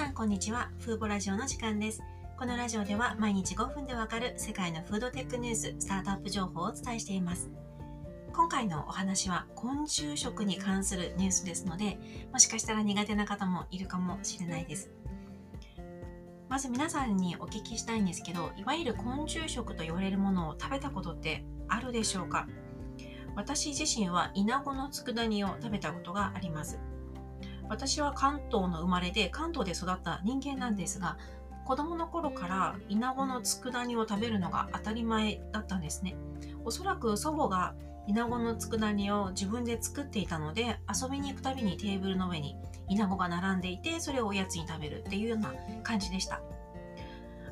さんこんにちは。フーボラジオの時間です。このラジオでは毎日5分でわかる世界のフードテックニュース、スタートアップ情報をお伝えしています。今回のお話は昆虫食に関するニュースですので、もしかしたら苦手な方もいるかもしれないです。まず皆さんにお聞きしたいんですけど、いわゆる昆虫食と言われるものを食べたことってあるでしょうか？私自身はイナゴの佃煮を食べたことがあります。私は関東の生まれで関東で育った人間なんですが子供の頃からイナゴの佃煮を食べるのが当たり前だったんですね。おそらく祖母がイナゴの佃煮を自分で作っていたので遊びに行くたびにテーブルの上にイナゴが並んでいてそれをおやつに食べるっていうような感じでした。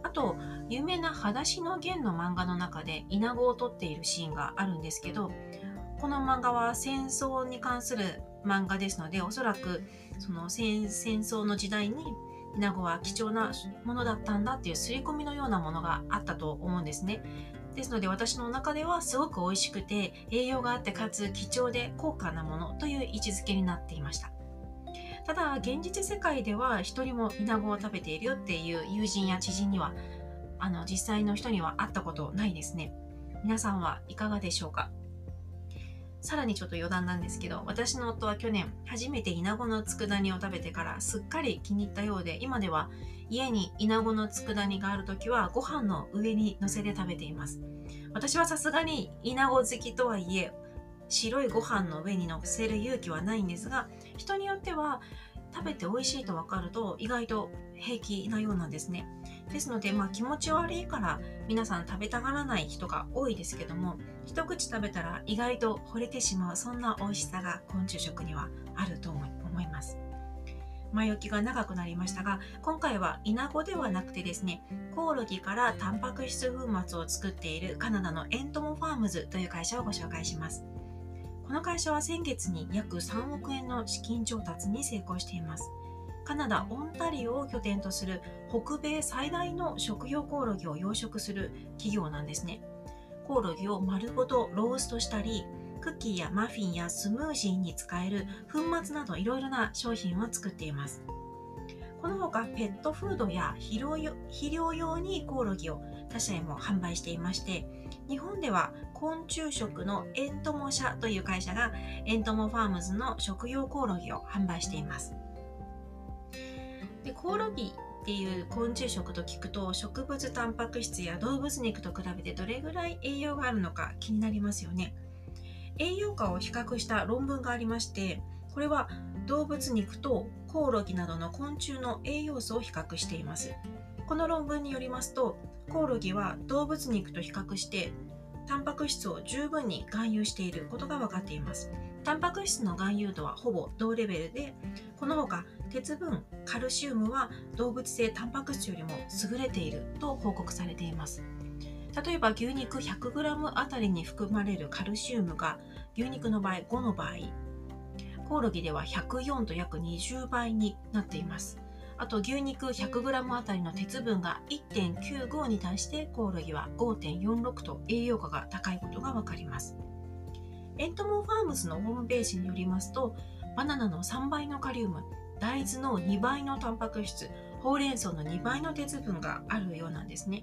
あと有名な「裸足の弦」の漫画の中でイナゴを取っているシーンがあるんですけどこの漫画は戦争に関する漫画ですのでおそらくその戦争の時代にイナゴは貴重なものだったんだっていう刷り込みのようなものがあったと思うんですね。ですので私の中ではすごく美味しくて栄養があってかつ貴重で高価なものという位置づけになっていました。ただ現実世界では一人もイナゴを食べているよっていう友人や知人にはあの実際の人には会ったことないですね。皆さんはいかがでしょうか？さらにちょっと余談なんですけど私の夫は去年初めてイナゴの佃煮を食べてからすっかり気に入ったようで今では家にイナゴの佃煮がある時はご飯の上に乗せて食べています。私はさすがにイナゴ好きとはいえ白いご飯の上に乗せる勇気はないんですが人によっては食べて美味しいと分かると意外と平気なようなんですね。ですので、まあ、気持ち悪いから皆さん食べたがらない人が多いですけども一口食べたら意外と惚れてしまうそんな美味しさが昆虫食にはあると思います。前置きが長くなりましたが今回はイナゴではなくてですねコオロギからタンパク質粉末を作っているカナダのエントモファームズという会社をご紹介します。この会社は先月に約3億円の資金調達に成功していますカナダ・オンタリオを拠点とする北米最大の食用コオロギを養殖する企業なんですね。コオロギを丸ごとローストしたり、クッキーやマフィンやスムージーに使える粉末などいろいろな商品を作っています。この他ペットフードや肥料用にコオロギを他社へも販売していまして日本では昆虫食のエントモ社という会社がエントモファームズの食用コオロギを販売しています。でコオロギっていう昆虫食と聞くと植物タンパク質や動物肉と比べてどれぐらい栄養があるのか気になりますよね栄養価を比較した論文がありましてこれは動物肉とコオロギなどの昆虫の栄養素を比較していますこの論文によりますとコオロギは動物肉と比較してタンパク質を十分に含有していることが分かっています。タンパク質の含有度はほぼ同レベルでこのほか鉄分カルシウムは動物性タンパク質よりも優れていると報告されています。例えば牛肉 100g あたりに含まれるカルシウムが牛肉の場合5の場合コオロギでは104と約20倍になっています。あと牛肉 100g あたりの鉄分が1.95に対してコオロギは5.46と栄養価が高いことがわかります。エントモファームズのホームページによりますとバナナの3倍のカリウム大豆の2倍のタンパク質ほうれん草の2倍の鉄分があるようなんですね。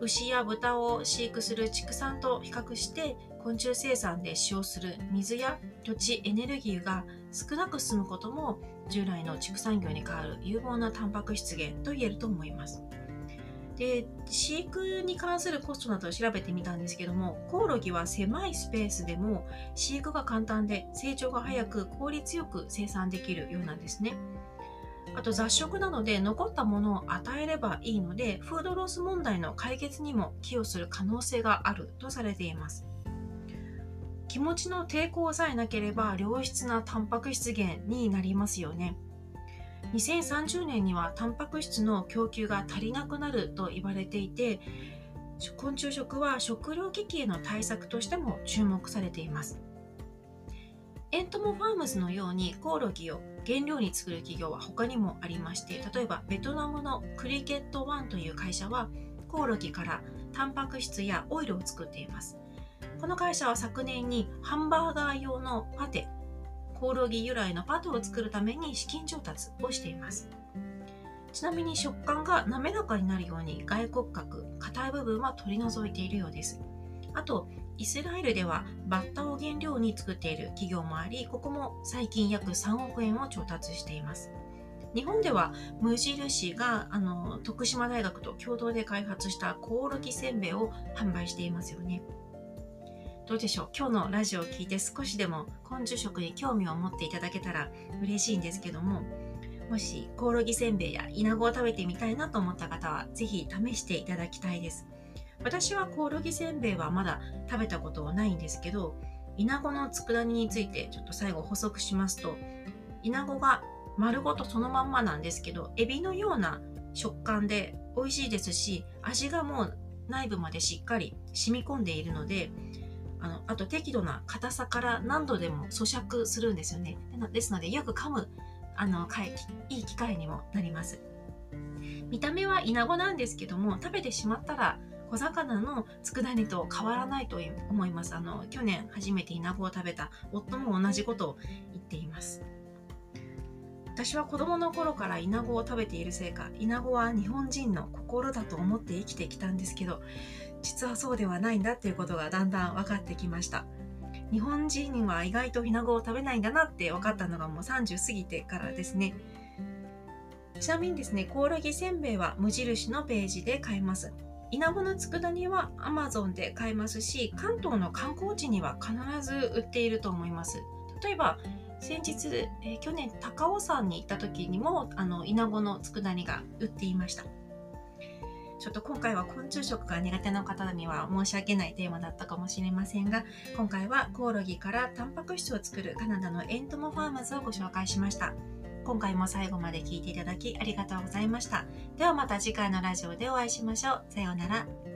牛や豚を飼育する畜産と比較して昆虫生産で使用する水や土地エネルギーが少なく済むことも従来の畜産業に代わる有望なタンパク質源と言えると思います。で飼育に関するコストなどを調べてみたんですけどもコオロギは狭いスペースでも飼育が簡単で成長が早く効率よく生産できるようなんですね。あと雑食なので残ったものを与えればいいのでフードロス問題の解決にも寄与する可能性があるとされています。気持ちの抵抗さえなければ良質なタンパク質源になりますよね。2030年にはタンパク質の供給が足りなくなると言われていて昆虫食は食糧危機への対策としても注目されています。エントモファームズのようにコオロギを原料に作る企業は他にもありまして例えばベトナムのクリケットワンという会社はコオロギからタンパク質やオイルを作っています。この会社は昨年にハンバーガー用のパテコオロギ由来のパトを作るために資金調達をしています。ちなみに食感が滑らかになるように外骨格硬い部分は取り除いているようです。あとイスラエルではバッタを原料に作っている企業もありここも最近約3億円を調達しています。日本では無印があの徳島大学と共同で開発したコオロギせんべいを販売していますよね。どうでしょう？今日のラジオを聞いて少しでも昆虫食に興味を持っていただけたら嬉しいんですけどももしコオロギせんべいやイナゴを食べてみたいなと思った方は是非試していただきたいです。私はコオロギせんべいはまだ食べたことはないんですけどイナゴの佃煮についてちょっと最後補足しますとイナゴが丸ごとそのまんまなんですけどエビのような食感で美味しいですし味がもう内部までしっかり染み込んでいるのであのあと適度な硬さから何度でも咀嚼するんですよね。ですのでよく噛むあのいい機会にもなります。見た目はイナゴなんですけども食べてしまったら小魚の佃煮と変わらないと思います。あの去年初めてイナゴを食べた夫も同じことを言っています。私は子供の頃からイナゴを食べているせいかイナゴは日本人の心だと思って生きてきたんですけど実はそうではないんだっていうことがだんだん分かってきました。日本人は意外とイナゴを食べないんだなって分かったのがもう30過ぎてからですね。ちなみにですねコオロギせんべいは無印のページで買えます。イナゴの佃煮は Amazon で買えますし関東の観光地には必ず売っていると思います。例えば先日、えー、去年高尾山に行った時にもあのイナゴの佃煮が売っていました。ちょっと今回は昆虫食が苦手な方には申し訳ないテーマだったかもしれませんが今回はコオロギからタンパク質を作るカナダのエントモファームズをご紹介しました。今回も最後まで聞いていただきありがとうございました。ではまた次回のラジオでお会いしましょう。さようなら。